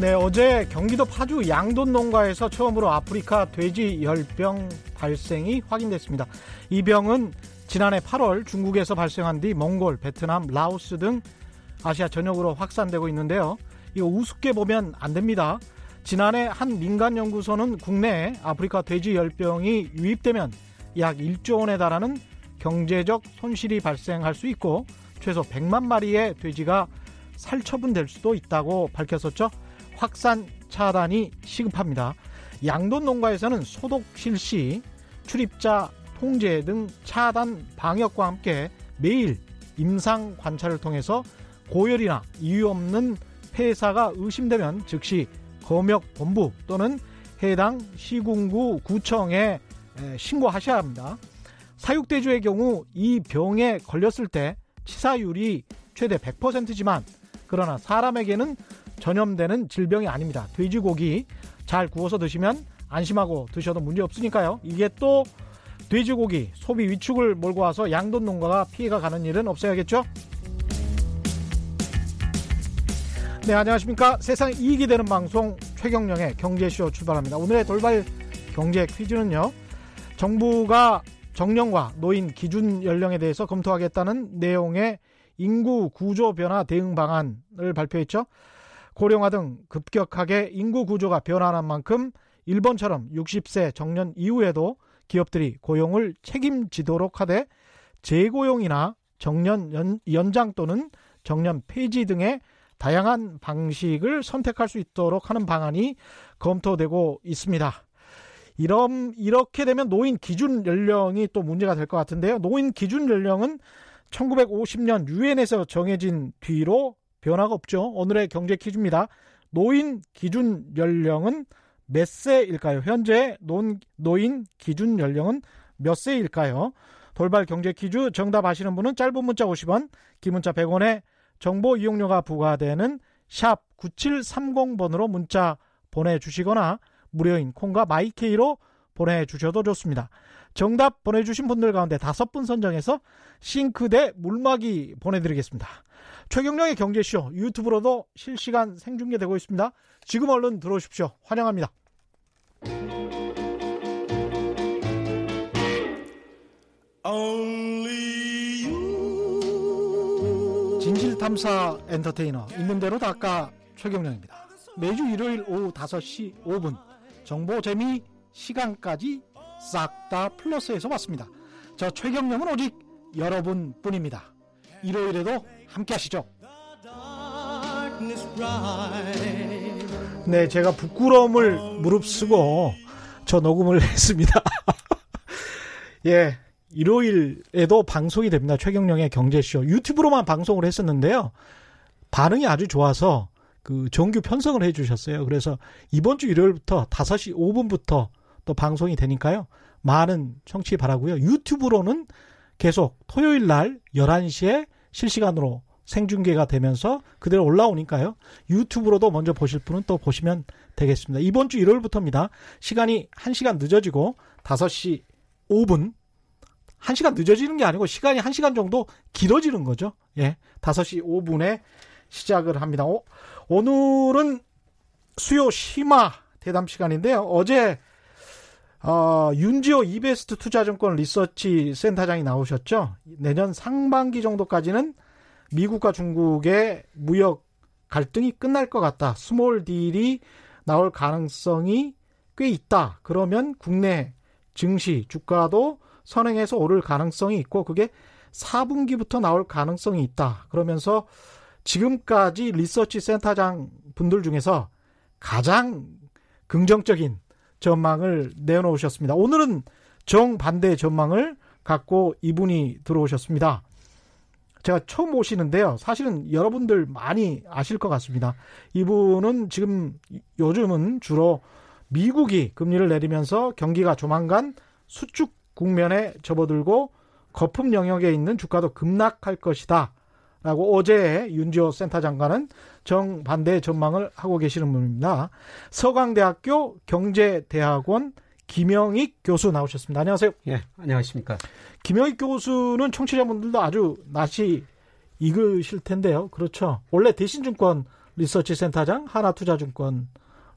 네, 어제 경기도 파주 양돈 농가에서 처음으로 아프리카 돼지 열병 발생이 확인됐습니다. 이 병은 지난해 8월 중국에서 발생한 뒤 몽골, 베트남, 라오스 등 아시아 전역으로 확산되고 있는데요. 이거 우습게 보면 안 됩니다. 지난해 한 민간 연구소는 국내에 아프리카 돼지 열병이 유입되면 약 1조 원에 달하는 경제적 손실이 발생할 수 있고 최소 100만 마리의 돼지가 살처분될 수도 있다고 밝혔었죠. 확산 차단이 시급합니다. 양돈 농가에서는 소독 실시, 출입자 통제 등 차단 방역과 함께 매일 임상 관찰을 통해서 고열이나 이유 없는 폐사가 의심되면 즉시 검역 본부 또는 해당 시군구 구청에 신고하셔야 합니다. 사육대주의 경우 이 병에 걸렸을 때 치사율이 최대 100%지만 그러나 사람에게는 전염되는 질병이 아닙니다. 돼지고기 잘 구워서 드시면 안심하고 드셔도 문제 없으니까요. 이게 또 돼지고기 소비 위축을 몰고 와서 양돈 농가가 피해가 가는 일은 없어야겠죠? 네, 안녕하십니까. 세상 이익이 되는 방송 최경령의 경제쇼 출발합니다. 오늘의 돌발 경제 퀴즈는요. 정부가 정년과 노인 기준 연령에 대해서 검토하겠다는 내용의 인구 구조 변화 대응 방안을 발표했죠. 고령화 등 급격하게 인구 구조가 변화한 만큼 일본처럼 60세 정년 이후에도 기업들이 고용을 책임지도록 하되 재고용이나 정년 연, 연장 또는 정년 폐지 등의 다양한 방식을 선택할 수 있도록 하는 방안이 검토되고 있습니다. 이런 이렇게 되면 노인 기준 연령이 또 문제가 될 것 같은데요. 노인 기준 연령은 1950년 유엔에서 정해진 뒤로 변화가 없죠. 오늘의 경제 퀴즈입니다. 노인 기준 연령은 몇 세일까요? 현재 논, 노인 기준 연령은 몇 세일까요? 돌발 경제 퀴즈 정답 아시는 분은 짧은 문자 50원, 긴 문자 100원에 정보 이용료가 부과되는 샵 9730번으로 문자 보내주시거나 무료인 콩과 마이케이로 보내주셔도 좋습니다. 정답 보내주신 분들 가운데 다섯 분 선정해서 싱크대 물막이 보내드리겠습니다. 최경령의 경제쇼 유튜브로도 실시간 생중계되고 있습니다. 지금 얼른 들어오십시오. 환영합니다. 진실탐사 엔터테이너 있는 대로 닦아 최경령입니다. 매주 일요일 오후 5시 5분 정보 재미 시간까지 싹 다 플러스해서 왔습니다. 저 최경령은 오직 여러분뿐입니다. 일요일에도 함께 하시죠. 네, 제가 부끄러움을 무릅쓰고 저 녹음을 했습니다. 예, 일요일에도 방송이 됩니다. 최경령의 경제쇼. 유튜브로만 방송을 했었는데요. 반응이 아주 좋아서 그 정규 편성을 해주셨어요. 그래서 이번 주 일요일부터 5시 5분부터 또 방송이 되니까요. 많은 청취 바라고요. 유튜브로는 계속 토요일 날 11시에 실시간으로 생중계가 되면서 그대로 올라오니까요. 유튜브로도 먼저 보실 분은 또 보시면 되겠습니다. 이번 주 일요일부터입니다. 시간이 1시간 늦어지고 5시 5분 1시간 늦어지는 게 아니고 시간이 1시간 정도 길어지는 거죠. 예. 5시 5분에 시작을 합니다. 오, 오늘은 수요 심화 대담 시간인데요. 어제 어, 윤지호 이베스트 투자증권 리서치 센터장이 나오셨죠. 내년 상반기 정도까지는 미국과 중국의 무역 갈등이 끝날 것 같다. small deal이 나올 가능성이 꽤 있다. 그러면 국내 증시 주가도 선행해서 오를 가능성이 있고 그게 4분기부터 나올 가능성이 있다. 그러면서 지금까지 리서치 센터장 분들 중에서 가장 긍정적인 전망을 내놓으셨습니다. 오늘은 정반대 전망을 갖고 이분이 들어오셨습니다. 제가 처음 오시는데요. 사실은 여러분들 많이 아실 것 같습니다. 이분은 지금 요즘은 주로 미국이 금리를 내리면서 경기가 조만간 수축 국면에 접어들고 거품 영역에 있는 주가도 급락할 것이다. 라고 어제 윤지호 센터 장관은 정반대 전망을 하고 계시는 분입니다. 서강대학교 경제대학원 김영익 교수 나오셨습니다. 안녕하세요. 예, 안녕하십니까. 김영익 교수는 청취자분들도 아주 낯이 익으실 텐데요. 그렇죠. 원래 대신증권 리서치 센터장, 하나투자증권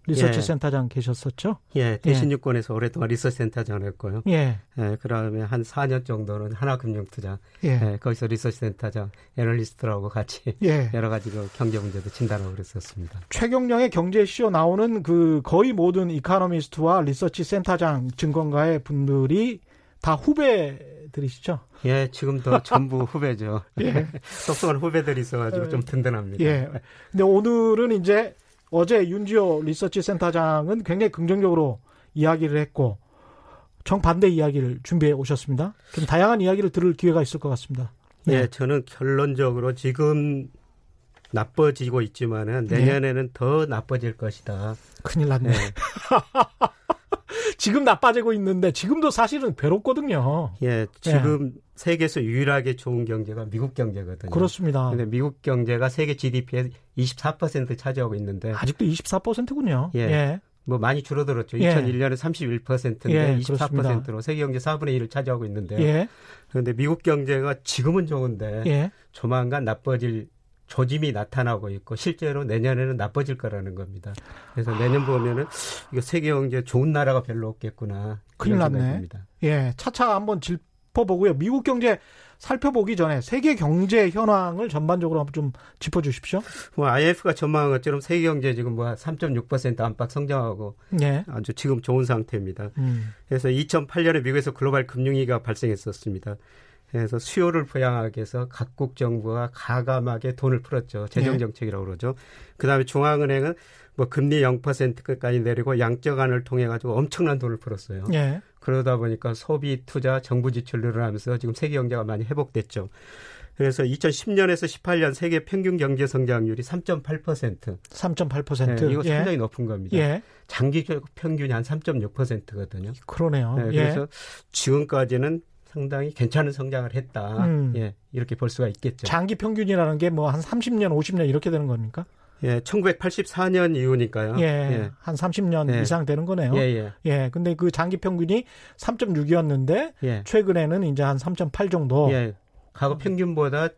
리서치 예. 센터장 계셨었죠? 예, 대신 증권에서 오랫동안 리서치 센터장을 했고요. 예. 예, 그다음에 한 4년 정도는 하나금융투자, 예. 예, 거기서 리서치 센터장, 애널리스트라고 같이 예. 여러 가지 그 경제 문제도 진단하고 그랬었습니다. 최경영의 경제 쇼 나오는 그 거의 모든 economist와 리서치 센터장 증권가의 분들이 다 후배들이시죠? 예, 지금도 전부 후배죠. 예. 똑똑한 후배들이 있어가지고 좀 든든합니다. 예. 근데 오늘은 이제 어제 윤지호 리서치 센터장은 굉장히 긍정적으로 이야기를 했고 정반대 이야기를 준비해 오셨습니다. 좀 다양한 이야기를 들을 기회가 있을 것 같습니다. 예, 저는 결론적으로 지금 나빠지고 있지만은 내년에는 더 나빠질 것이다. 큰일 났네. 예, 지금 나빠지고 있는데 지금도 사실은 괴롭거든요. 예, 지금 세계에서 유일하게 좋은 경제가 미국 경제거든요. 그렇습니다. 근데 미국 경제가 세계 GDP의 24% 차지하고 있는데 아직도 24%군요. 예. 예. 뭐 많이 줄어들었죠. 예. 2001년에 31%인데 예, 24%로 세계 경제 4분의 1을 차지하고 있는데요. 예. 그런데 미국 경제가 지금은 좋은데 예. 조만간 나빠질 조짐이 나타나고 있고 실제로 내년에는 나빠질 거라는 겁니다. 그래서 내년 보면은 이거 세계 경제 좋은 나라가 별로 없겠구나. 큰일 났네. 예. 차차 한번 짚어보고요. 미국 경제 살펴보기 전에 세계 경제 현황을 전반적으로 한번 좀 짚어주십시오. 뭐 IMF가 전망한 것처럼 세계 경제 지금 뭐 3.6% 안팎 성장하고 예. 아주 지금 좋은 상태입니다. 음. 그래서 2008년에 미국에서 글로벌 금융위기가 발생했었습니다. 그래서 수요를 부양하기 위해서 각국 정부가 가감하게 돈을 풀었죠. 재정 네. 정책이라고 그러죠. 그다음에 중앙은행은 뭐 금리 0%까지 내리고 양적안을 통해 가지고 엄청난 돈을 풀었어요. 예. 그러다 보니까 소비, 투자, 정부 지출 늘어나면서 지금 세계 경제가 많이 회복됐죠. 그래서 2010년에서 18년 세계 평균 경제 성장률이 3.8%. 3.8%. 네, 이거 예. 상당히 높은 겁니다. 예. 장기 평균이 한 3.6%거든요. 그러네요. 네, 예. 그래서 지금까지는 상당히 괜찮은 성장을 했다. 음. 예, 이렇게 볼 수가 있겠죠. 장기 평균이라는 게 뭐 한 30년, 50년 이렇게 되는 겁니까? 예, 1984년 이후니까요. 예. 예, 한 30년 예. 이상 되는 거네요. 예, 예. 예. 근데 그 장기 평균이 3.6이었는데 예. 최근에는 이제 한 3.8 정도. 예. 과거 평균보다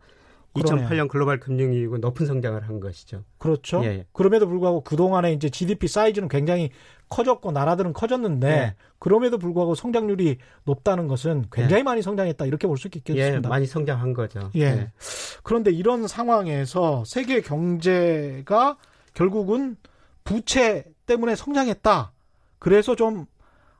그러네요. 2008년 글로벌 금융위기고 높은 성장을 한 것이죠. 그렇죠. 예, 예. 그럼에도 불구하고 그동안에 이제 GDP 사이즈는 굉장히 커졌고 나라들은 커졌는데 예. 그럼에도 불구하고 성장률이 높다는 것은 굉장히 많이 성장했다 이렇게 볼수 예, 있겠습니다. 많이 성장한 거죠. 예. 그런데 이런 상황에서 세계 경제가 결국은 부채 때문에 성장했다. 그래서 좀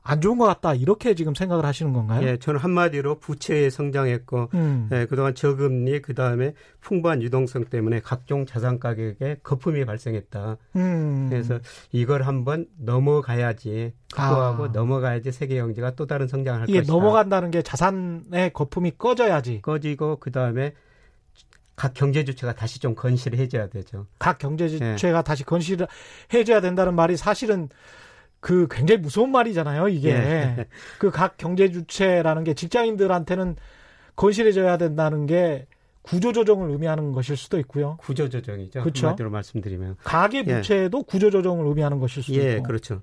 안 좋은 것 같다. 이렇게 지금 생각을 하시는 건가요? 예, 저는 한마디로 부채에 성장했고 음. 예, 그동안 저금리 그 다음에 풍부한 유동성 때문에 각종 자산 가격에 거품이 발생했다. 음. 그래서 이걸 한번 넘어가야지 극복하고 아. 넘어가야지 세계 경제가 또 다른 성장을 할 이게 것이다. 넘어간다는 게 자산의 거품이 꺼져야지 꺼지고 그 다음에 각 경제 주체가 다시 좀 건실해져야 되죠. 각 경제 주체가 다시 건실을 해줘야 된다는 말이 사실은 그 굉장히 무서운 말이잖아요. 이게 예. 그각 경제 주체라는 게 직장인들한테는 건실해져야 된다는 게 구조 조정을 의미하는 것일 수도 있고요. 구조 조정이죠. 그렇죠. 한마디로 말씀드리면. 가계 예. 부채도 구조 조정을 의미하는 것일 수도 예, 있고. 그렇죠.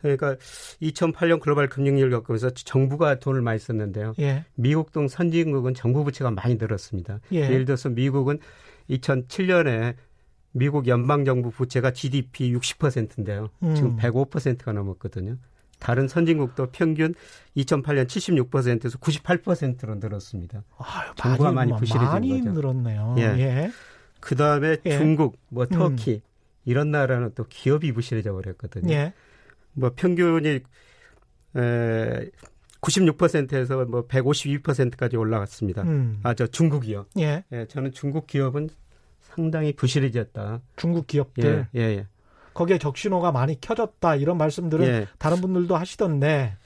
그러니까 2008년 글로벌 금융위기를 겪으면서 정부가 돈을 많이 썼는데요. 예. 미국 등 선진국은 정부 부채가 많이 늘었습니다. 예. 예를 들어서 미국은 2007년에 미국 연방정부 부채가 GDP 60%인데요. 음. 지금 105%가 넘었거든요. 다른 선진국도 평균 2008년 76%에서 98%로 늘었습니다. 아유, 정부가 많이 많이, 부실해진 많이 거죠. 늘었네요. 예. 예. 그 다음에 예. 중국, 뭐 터키 이런 나라는 또 기업이 부실해져 버렸거든요. 예. 뭐 평균이 에 96%에서 뭐 152%까지 올라갔습니다. 음. 아저 중국이요. 예. 예, 저는 중국 기업은 상당히 부실해졌다. 중국 기업들 예, 예, 예. 거기에 적신호가 많이 켜졌다 이런 말씀들은 예. 다른 분들도 하시던데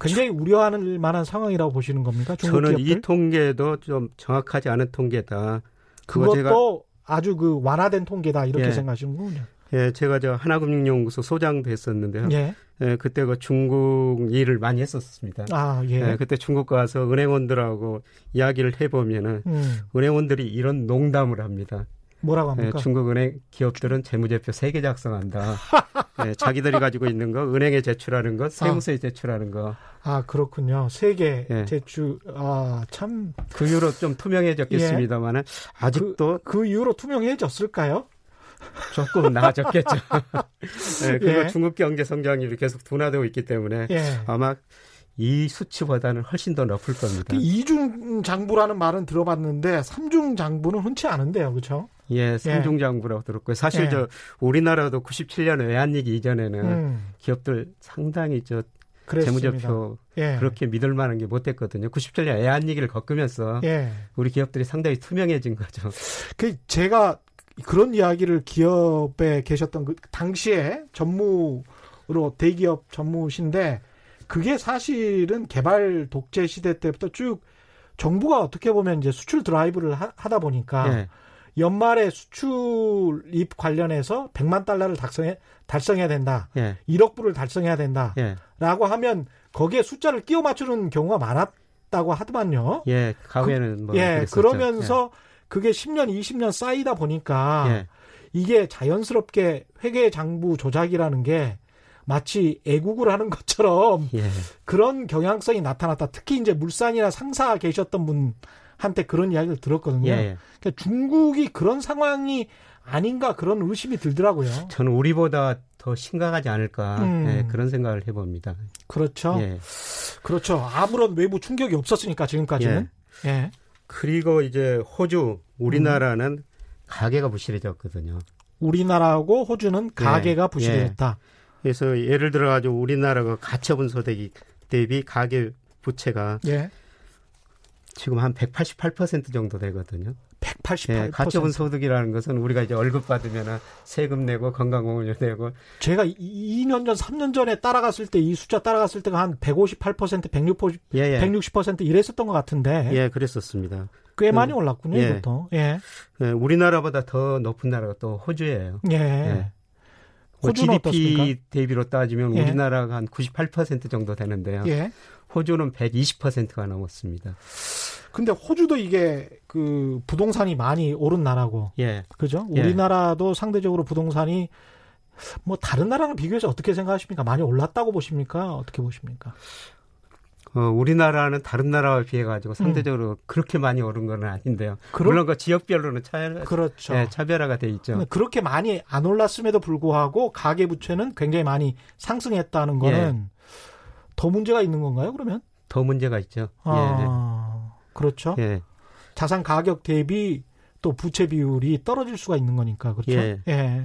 굉장히 우려하는 만한 상황이라고 보시는 겁니까? 중국 저는 기업들? 이 통계도 좀 정확하지 않은 통계다. 그것도 아주 그 완화된 통계다 이렇게 예. 생각하시는군요. 예, 제가 저 하나금융연구소 소장도 했었는데요. 예. 예, 그때 그 중국 일을 많이 했었습니다. 아, 예. 예, 그때 중국 가서 은행원들하고 이야기를 해보면은 음, 은행원들이 이런 농담을 합니다. 뭐라고 예, 합니까? 중국 은행 기업들은 재무제표 세 개 작성한다. 예, 자기들이 가지고 있는 거 은행에 제출하는 거, 세무서에 제출하는 거. 아, 그렇군요. 세계 예. 제출, 아, 참, 그 이후로 좀 투명해졌겠습니다만은 아직도 그 이후로 투명해졌을까요? 조금 나아졌겠죠. 네, 그리고 예. 중국 경제 성장률이 계속 둔화되고 있기 때문에 예. 아마 이 수치보다는 훨씬 더 높을 겁니다. 그 이중 장부라는 말은 들어봤는데 삼중 장부는 흔치 않은데요, 그렇죠? 예, 삼중 예. 장부라고 들었고요. 사실 예. 저 우리나라도 97년 외환위기 이전에는 음. 기업들 상당히 저 재무제표 예. 그렇게 믿을 만한 게 못 됐거든요. 97년 외환위기를 겪으면서 예. 우리 기업들이 상당히 투명해진 거죠. 그 제가 그런 이야기를 기업에 계셨던 그 당시에 전무로 대기업 전무신데 그게 사실은 개발 독재 시대 때부터 쭉 정부가 어떻게 보면 이제 수출 드라이브를 하, 다 보니까 네. 연말에 수출입 관련해서 100만 달러를 달성해, 달성해야 된다. 예. 1억 불을 달성해야 된다. 예. 라고 하면 거기에 숫자를 끼워 맞추는 경우가 많았다고 하더만요. 예, 가후에는 그, 뭐. 예, 그랬었죠. 그러면서 예. 그게 10년, 20년 쌓이다 보니까 예. 이게 자연스럽게 회계 장부 조작이라는 게 마치 애국을 하는 것처럼 예. 그런 경향성이 나타났다. 특히 이제 물산이나 상사 계셨던 분한테 그런 이야기를 들었거든요. 예. 그러니까 중국이 그런 상황이 아닌가 그런 의심이 들더라고요. 저는 우리보다 더 심각하지 않을까 음. 네, 그런 생각을 해봅니다. 그렇죠. 예. 그렇죠. 아무런 외부 충격이 없었으니까 지금까지는. 예. 예. 그리고 이제 호주, 우리나라는 음. 가계가 부실해졌거든요. 우리나라하고 호주는 가계가 예. 부실해졌다. 예. 그래서 예를 들어 가지고 우리나라가 가처분 소득이 대비 가계 부채가 예. 지금 한 188% 정도 되거든요. 188%. 예, 가처분 소득이라는 것은 우리가 이제 월급 받으면 세금 내고 건강보험료 내고. 제가 2년 전, 3년 전에 따라갔을 때 이 숫자 따라갔을 때가 한 158%, 160%, 예, 예. 160% 이랬었던 것 같은데. 예, 그랬었습니다. 꽤 많이 음, 올랐군요, 예. 이것도. 예. 예. 우리나라보다 더 높은 나라가 또 호주예요. 예. 예. 뭐 GDP 어떻습니까? 대비로 따지면 예. 우리나라가 한 98% 정도 되는데요. 예. 호주는 120%가 넘었습니다. 근데 호주도 이게 그 부동산이 많이 오른 나라고. 예. 그죠? 예. 우리나라도 상대적으로 부동산이 뭐 다른 나라랑 비교해서 어떻게 생각하십니까? 많이 올랐다고 보십니까? 어떻게 보십니까? 어, 우리나라는 다른 나라와 비해 가지고 상대적으로 음. 그렇게 많이 오른 건 아닌데요. 그러... 물론 그 지역별로는 차, 그렇죠. 예, 차별화가 돼 있죠. 그렇게 많이 안 올랐음에도 불구하고 가계 부채는 굉장히 많이 상승했다는 거는 예. 더 문제가 있는 건가요? 그러면? 더 문제가 있죠. 아, 예. 그렇죠. 예. 자산 가격 대비 또 부채 비율이 떨어질 수가 있는 거니까 그렇죠. 예. 예.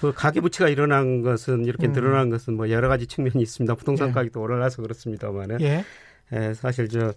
그 가계 부채가 일어난 것은 이렇게 음. 늘어난 것은 뭐 여러 가지 측면이 있습니다. 부동산 예. 가격도 올라가서 그렇습니다만은 예. 예, 사실 저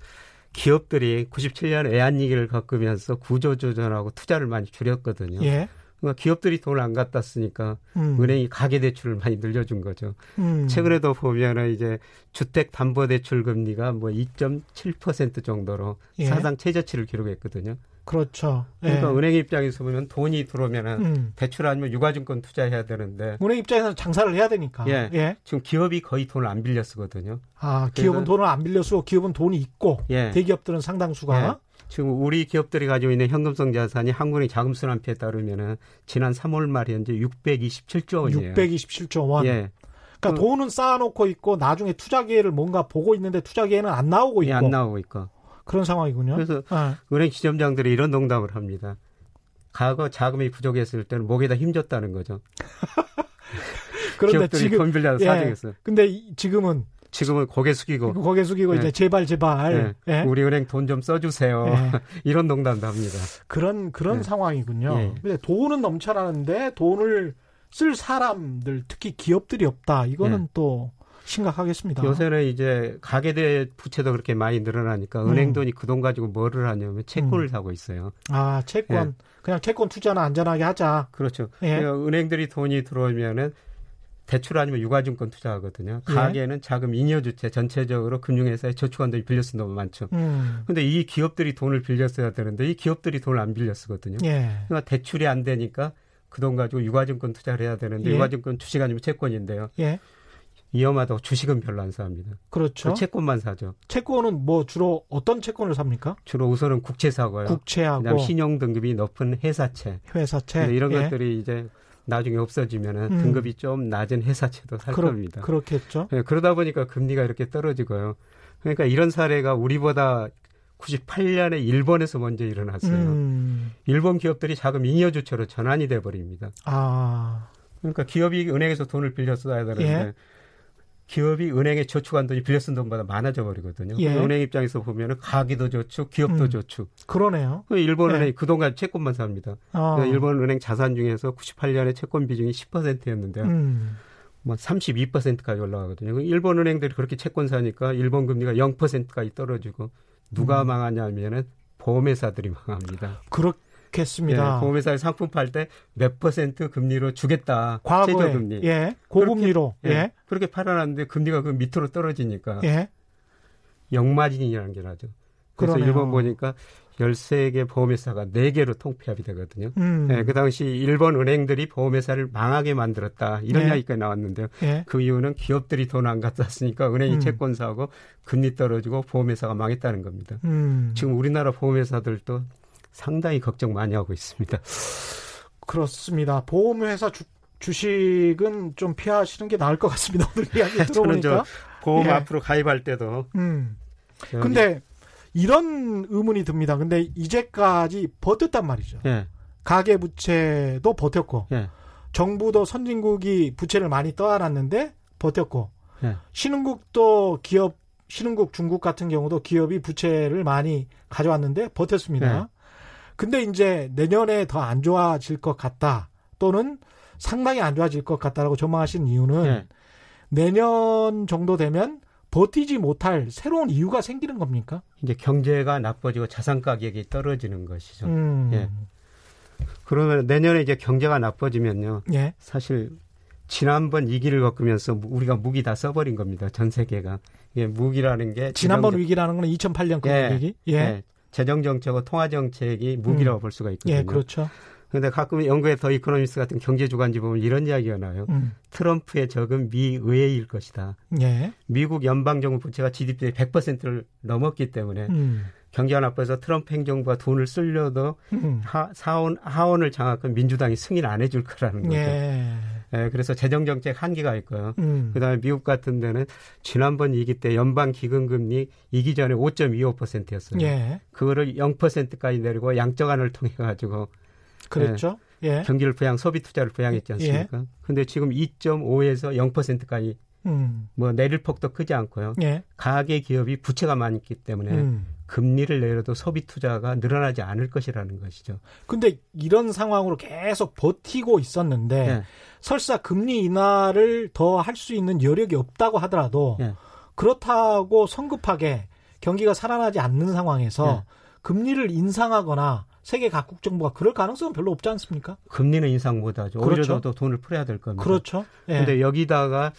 기업들이 97년 외환위기를 겪으면서 구조조정하고 투자를 많이 줄였거든요. 예. 그러니까 기업들이 돈을 안 갖다 쓰니까 음. 은행이 가계 대출을 많이 늘려준 거죠. 음. 최근에도 보면은 이제 주택 담보 대출 금리가 뭐 2.7% 정도로 예. 사상 최저치를 기록했거든요. 그렇죠. 그러니까 예. 은행 입장에서 보면 돈이 들어오면은 음. 대출 아니면 유가증권 투자해야 되는데 은행 입장에서 장사를 해야 되니까. 예. 예. 지금 기업이 거의 돈을 안 빌려 쓰거든요. 아, 기업은 돈을 안 빌려 쓰고 기업은 돈이 있고 예. 대기업들은 상당수가 예. 지금 우리 기업들이 가지고 있는 현금성 자산이 한국은행 자금 순환표에 따르면은 지난 3월 말에 현재 627조 원이에요. 627조 원. 예. 그러니까 그, 돈은 쌓아놓고 있고 나중에 투자 기회를 뭔가 보고 있는데 투자 기회는 안 나오고 있고. 예, 안 나오고 있고. 그런 상황이군요. 그래서 네. 은행 지점장들이 이런 농담을 합니다. 과거 자금이 부족했을 때는 목에다 힘줬다는 거죠. 그런데 지금 돈 빌려서 예, 사정했어요. 근데 지금은 지금은 고개 숙이고 고개 숙이고 예. 이제 제발 제발 예. 예. 우리 은행 돈 좀 써주세요. 예. 이런 농담도 합니다. 그런 그런 예. 상황이군요. 근데 돈은 넘쳐나는데 돈을 쓸 사람들 특히 기업들이 없다. 이거는 또 심각하겠습니다. 요새는 이제 가계대 부채도 그렇게 많이 늘어나니까 음. 은행 돈이 그 돈 가지고 뭐를 하냐면 채권을 음. 사고 있어요. 아 채권 예. 그냥 채권 투자나 안전하게 하자. 그렇죠. 예. 그러니까 은행들이 돈이 들어오면은 대출 아니면 유가증권 투자하거든요. 예. 가계는 예. 자금 잉여 주체 전체적으로 금융회사에 저축한 돈이 빌려 쓴돈 많죠. 음. 근데 이 기업들이 돈을 빌려 써야 되는데 이 기업들이 돈을 안 빌려 쓰거든요. 예. 그러니까 대출이 안 되니까 그 돈 가지고 유가증권 투자를 해야 되는데 예. 유가증권 주식 아니면 채권인데요. 예. 위험하다고 주식은 별로 안 삽니다. 그렇죠. 그 채권만 사죠. 채권은 뭐 주로 어떤 채권을 삽니까? 주로 우선은 국채 사고요. 국채하고 그다음 신용 등급이 높은 회사채. 회사채. 이런 예. 것들이 이제 나중에 없어지면은 음. 등급이 좀 낮은 회사채도 살 그러, 겁니다. 그렇겠죠. 네, 그러다 보니까 금리가 이렇게 떨어지고요. 그러니까 이런 사례가 우리보다 98년에 일본에서 먼저 일어났어요. 음. 일본 기업들이 자금 잉여 주체로 전환이 돼 버립니다. 아. 그러니까 기업이 은행에서 돈을 빌려 써야 되는데 예. 기업이 은행에 저축한 돈이 빌려 쓴 돈보다 많아져 버리거든요. 예. 은행 입장에서 보면 은 가기도 저축, 기업도 음. 저축. 그러네요. 그 일본 예. 은행이 그동안 채권만 삽니다. 아. 그러니까 일본 은행 자산 중에서 98년에 채권 비중이 10%였는데요. 음. 뭐 32%까지 올라가거든요. 일본 은행들이 그렇게 채권 사니까 일본 금리가 0%까지 떨어지고 누가 음. 망하냐면은 보험회사들이 망합니다. 그렇 겠습니다. 예, 보험회사에 상품 팔 때 몇 퍼센트 금리로 주겠다. 과거에, 최저금리. 예, 고금리로. 그렇게, 예, 예. 그렇게 팔아놨는데 금리가 그 밑으로 떨어지니까. 예. 영마진이라는 게 나죠. 그래서 그러네요. 일본 보니까 13개 보험회사가 4개로 통폐합이 되거든요. 음. 네, 그 당시 일본 은행들이 보험회사를 망하게 만들었다. 이런 네. 이야기가 나왔는데요. 네. 그 이유는 기업들이 돈 안 갖다 쓰니까 은행이 음. 채권 사고 금리 떨어지고 보험회사가 망했다는 겁니다. 음. 지금 우리나라 보험회사들도 상당히 걱정 많이 하고 있습니다. 그렇습니다. 보험회사 주, 주식은 좀 피하시는 게 나을 것 같습니다. 오늘 이야기 들어보니까. 저는 저 보험 예. 앞으로 가입할 때도. 음. 근데 이런 의문이 듭니다. 근데 이제까지 버텼단 말이죠. 예. 가계 부채도 버텼고 예. 정부도 선진국이 부채를 많이 떠안았는데 버텼고 예. 신흥국도 기업 신흥국 중국 같은 경우도 기업이 부채를 많이 가져왔는데 버텼습니다. 예. 근데 이제 내년에 더 안 좋아질 것 같다 또는 상당히 안 좋아질 것 같다라고 전망하시는 이유는 예. 내년 정도 되면 버티지 못할 새로운 이유가 생기는 겁니까? 이제 경제가 나빠지고 자산 가격이 떨어지는 것이죠. 음. 예. 그러면 내년에 이제 경제가 나빠지면요. 예. 사실 지난번 위기를 겪으면서 우리가 무기 다 써버린 겁니다. 전 세계가. 예, 무기라는 게 지난번 재정... 위기라는 건 2008년 그 예, 위기. 예. 예. 재정 정책과 통화 정책이 무기라고 음. 볼 수가 있거든요. 예, 그렇죠. 근데 가끔 영국의 The Economist 같은 경제 주간지 보면 이런 이야기가 나요. 음. 트럼프의 적은 미 의회일 것이다. 예. 미국 연방 정부 부채가 GDP의 100%를 넘었기 때문에 음. 경기가 나빠서 트럼프 행정부가 돈을 쓰려도 음. 하, 사원 하원을 장악한 민주당이 승인 안 해줄 거라는 거죠. 예. 예, 그래서 재정 정책 한계가 있고요. 음. 그다음에 미국 같은 데는 지난번 위기 때 연방 기금 금리 이기 전에 5.25%였어요. 예. 그거를 0%까지 내리고 양적안을 통해 가지고 그렇죠. 예. 경기를 부양, 소비 투자를 부양했지 않습니까? 예. 근데 지금 2.5에서 0%까지 음. 뭐 내릴 폭도 크지 않고요. 예. 가계 기업이 부채가 많기 때문에 음. 금리를 내려도 소비 투자가 늘어나지 않을 것이라는 것이죠. 근데 이런 상황으로 계속 버티고 있었는데 예. 설사 금리 인하를 더 할 수 있는 여력이 없다고 하더라도 예. 그렇다고 성급하게 경기가 살아나지 않는 상황에서 예. 금리를 인상하거나 세계 각국 정부가 그럴 가능성은 별로 없지 않습니까? 금리는 인상 못하죠. 그렇죠. 오히려 더 돈을 풀어야 될 겁니다. 그렇죠. 그런데 예. 여기다가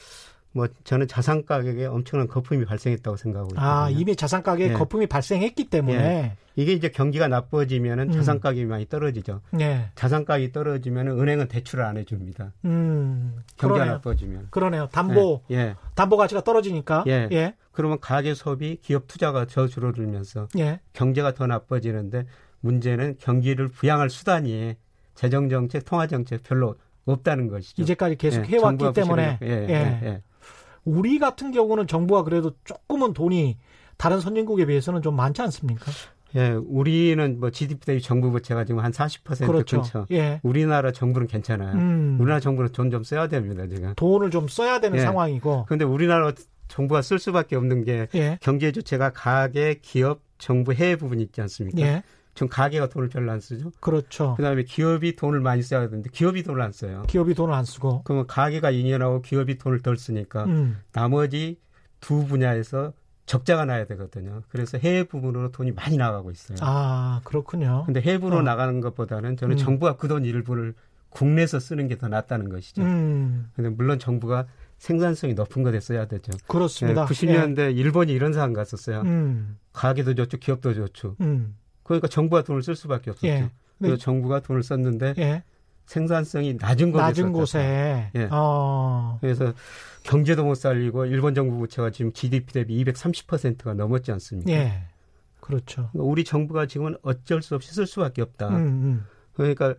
뭐 저는 자산 가격에 엄청난 거품이 발생했다고 생각하고 있거든요. 아 이미 자산 가격에 예. 거품이 발생했기 때문에 예. 이게 이제 경기가 나빠지면은 음. 자산 가격이 많이 떨어지죠. 예. 자산 가격이 떨어지면은 은행은 대출을 안 해줍니다. 음. 경기가 그러네요. 나빠지면 그러네요. 담보 예. 예. 담보 가치가 떨어지니까. 예. 예. 그러면 가계 소비, 기업 투자가 저 줄어들면서 예. 경제가 더 나빠지는데 문제는 경기를 부양할 수단이 재정 정책, 통화 정책 별로 없다는 것이죠. 이제까지 계속 예, 해왔기 때문에. 예, 예, 예, 예. 우리 같은 경우는 정부가 그래도 조금은 돈이 다른 선진국에 비해서는 좀 많지 않습니까? 예, 우리는 뭐 GDP 대비 정부 부채가 지금 한 40% 그렇죠. 근처. 예. 우리나라 정부는 괜찮아요. 음. 우리나라 정부는 돈 좀 써야 됩니다, 지금. 돈을 좀 써야 되는 예. 상황이고. 그런데 우리나라 정부가 쓸 수밖에 없는 게 예. 경제 주체가 가계, 기업, 정부 해외 부분 있지 않습니까? 예. 지금 가게가 돈을 별로 안 쓰죠. 그렇죠. 그다음에 기업이 돈을 많이 써야 되는데 기업이 돈을 안 써요. 기업이 돈을 안 쓰고. 그러면 가게가 잉여나고 기업이 돈을 덜 쓰니까 음. 나머지 두 분야에서 적자가 나야 되거든요. 그래서 해외 부분으로 돈이 많이 나가고 있어요. 아, 그렇군요. 근데 해외 부분으로 어. 나가는 것보다는 저는 음. 정부가 그 돈 일부를 국내에서 쓰는 게 더 낫다는 것이죠. 음. 근데 물론 정부가 생산성이 높은 것에 써야 되죠. 그렇습니다. 네, 90년대 예. 일본이 이런 상황 갔었어요. 음. 가게도 좋죠, 기업도 좋죠. 음. 그러니까 정부가 돈을 쓸 수밖에 없었죠. 예. 그래서 정부가 돈을 썼는데 예. 생산성이 낮은 곳에 낮은 곳에 예. 어. 그래서 경제도 못 살리고 일본 정부 부채가 지금 GDP 대비 230%가 넘었지 않습니까? 예. 그렇죠. 그러니까 우리 정부가 지금은 어쩔 수 없이 쓸 수밖에 없다. 음, 음. 그러니까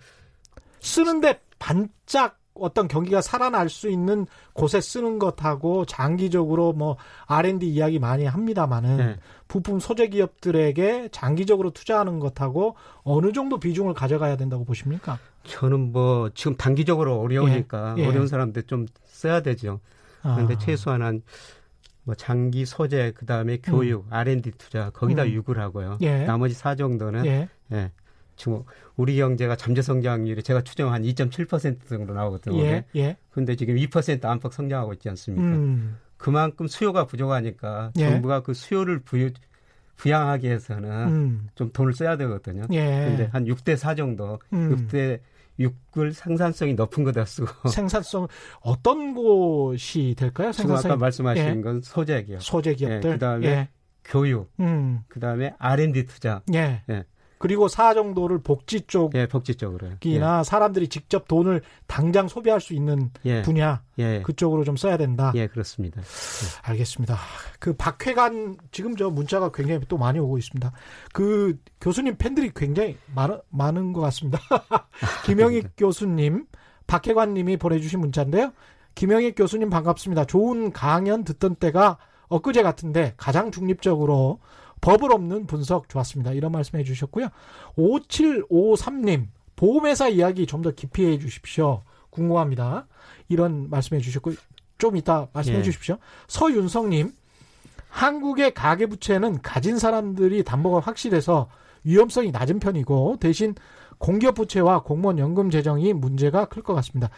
쓰는데 반짝 어떤 경기가 살아날 수 있는 곳에 쓰는 것하고 장기적으로 뭐 R&D 이야기 많이 합니다만은 네. 부품 소재 기업들에게 장기적으로 투자하는 것하고 어느 정도 비중을 가져가야 된다고 보십니까? 저는 뭐 지금 단기적으로 어려우니까 예. 예. 어려운 사람들 좀 써야 되죠. 그런데 아. 최소한 한뭐 장기 소재 그다음에 교육, 음. R&D 투자 거기다 음. 유구를 하고요. 예. 나머지 사 정도는 예. 예. 지금 우리 경제가 잠재 성장률이 제가 추정한 2.7% 정도 나오거든요. 예, 예. 근데 지금 2% 안팎 성장하고 있지 않습니까? 음. 그만큼 수요가 부족하니까 예. 정부가 그 수요를 부여, 부양하기 위해서는 음. 좀 돈을 써야 되거든요. 예. 근데 한 6대 4 정도, 음. 6대 6을 생산성이 높은 거다 쓰고. 생산성 어떤 곳이 될까요? 생산성 아까 말씀하신 예. 건 소재 기업. 소재 기업들. 예. 그다음에 예. 교육. 음. 그다음에 R&D 투자. 예. 예. 그리고 사 정도를 복지 쪽, 예, 복지 쪽으로, 이나 예. 사람들이 직접 돈을 당장 소비할 수 있는 예. 분야, 예. 그쪽으로 좀 써야 된다. 예, 그렇습니다. 예. 알겠습니다. 그 박회관 지금 저 문자가 굉장히 또 많이 오고 있습니다. 그 교수님 팬들이 굉장히 많, 많은 것 같습니다. 김영익 교수님, 박회관 님이 보내주신 문자인데요. 김영익 교수님 반갑습니다. 좋은 강연 듣던 때가 엊그제 같은데 가장 중립적으로 법을 없는 분석 좋았습니다. 이런 말씀 해 주셨고요. 5753님, 보험회사 이야기 좀 더 깊이 해 주십시오. 궁금합니다. 이런 말씀 해 주셨고, 좀 이따 말씀해 예. 주십시오. 서윤성님, 한국의 가계부채는 가진 사람들이 담보가 확실해서 위험성이 낮은 편이고, 대신 공기업 부채와 공무원 연금 재정이 문제가 클 것 같습니다.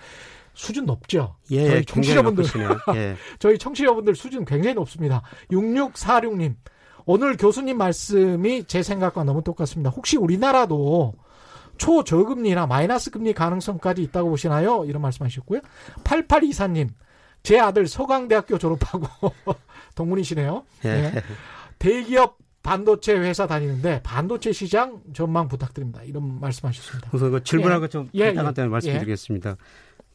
수준 높죠? 예, 저희 청취자분들. 예. 저희 청취자분들 수준 굉장히 높습니다. 6646님, 오늘 교수님 말씀이 제 생각과 너무 똑같습니다. 혹시 우리나라도 초저금리나 마이너스 금리 가능성까지 있다고 보시나요? 이런 말씀하셨고요. 8824님, 제 아들 서강대학교 졸업하고 동문이시네요. 예. 네. 대기업 반도체 회사 다니는데 반도체 시장 전망 부탁드립니다. 이런 말씀하셨습니다. 우선 그 질문하고 예. 좀 간단한 예. 예. 말씀드리겠습니다.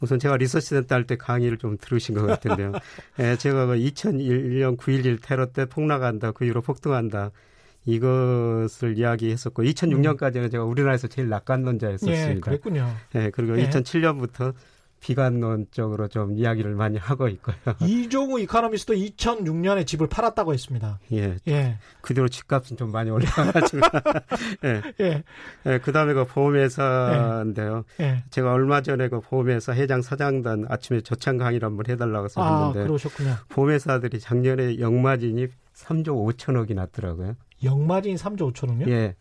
우선 제가 리서치 센터 할 때 강의를 좀 들으신 것 같은데요. 예, 제가 그 2001년 9.11 테러 때 폭락한다, 그 이후로 폭등한다. 이것을 이야기했었고 2006년까지는 음. 제가 우리나라에서 제일 낙관론자였었습니다. 예, 그랬군요. 예, 그리고 예. 2007년부터 비관론적으로 좀 이야기를 많이 하고 있고요. 이종우 이카노미스도 2006년에 집을 팔았다고 했습니다. 예. 예. 그 뒤로 집값은 좀 많이 올라가지고. 예. 예. 예. 그 다음에 그 보험회사인데요. 예. 예. 제가 얼마 전에 그 보험회사 회장 사장단 아침에 저창 강의를 한번 해달라고 해서 아, 했는데. 그러셨군요. 보험회사들이 작년에 영마진이 3조 5천억이 났더라고요. 영마진이 3조 5천억이요? 예.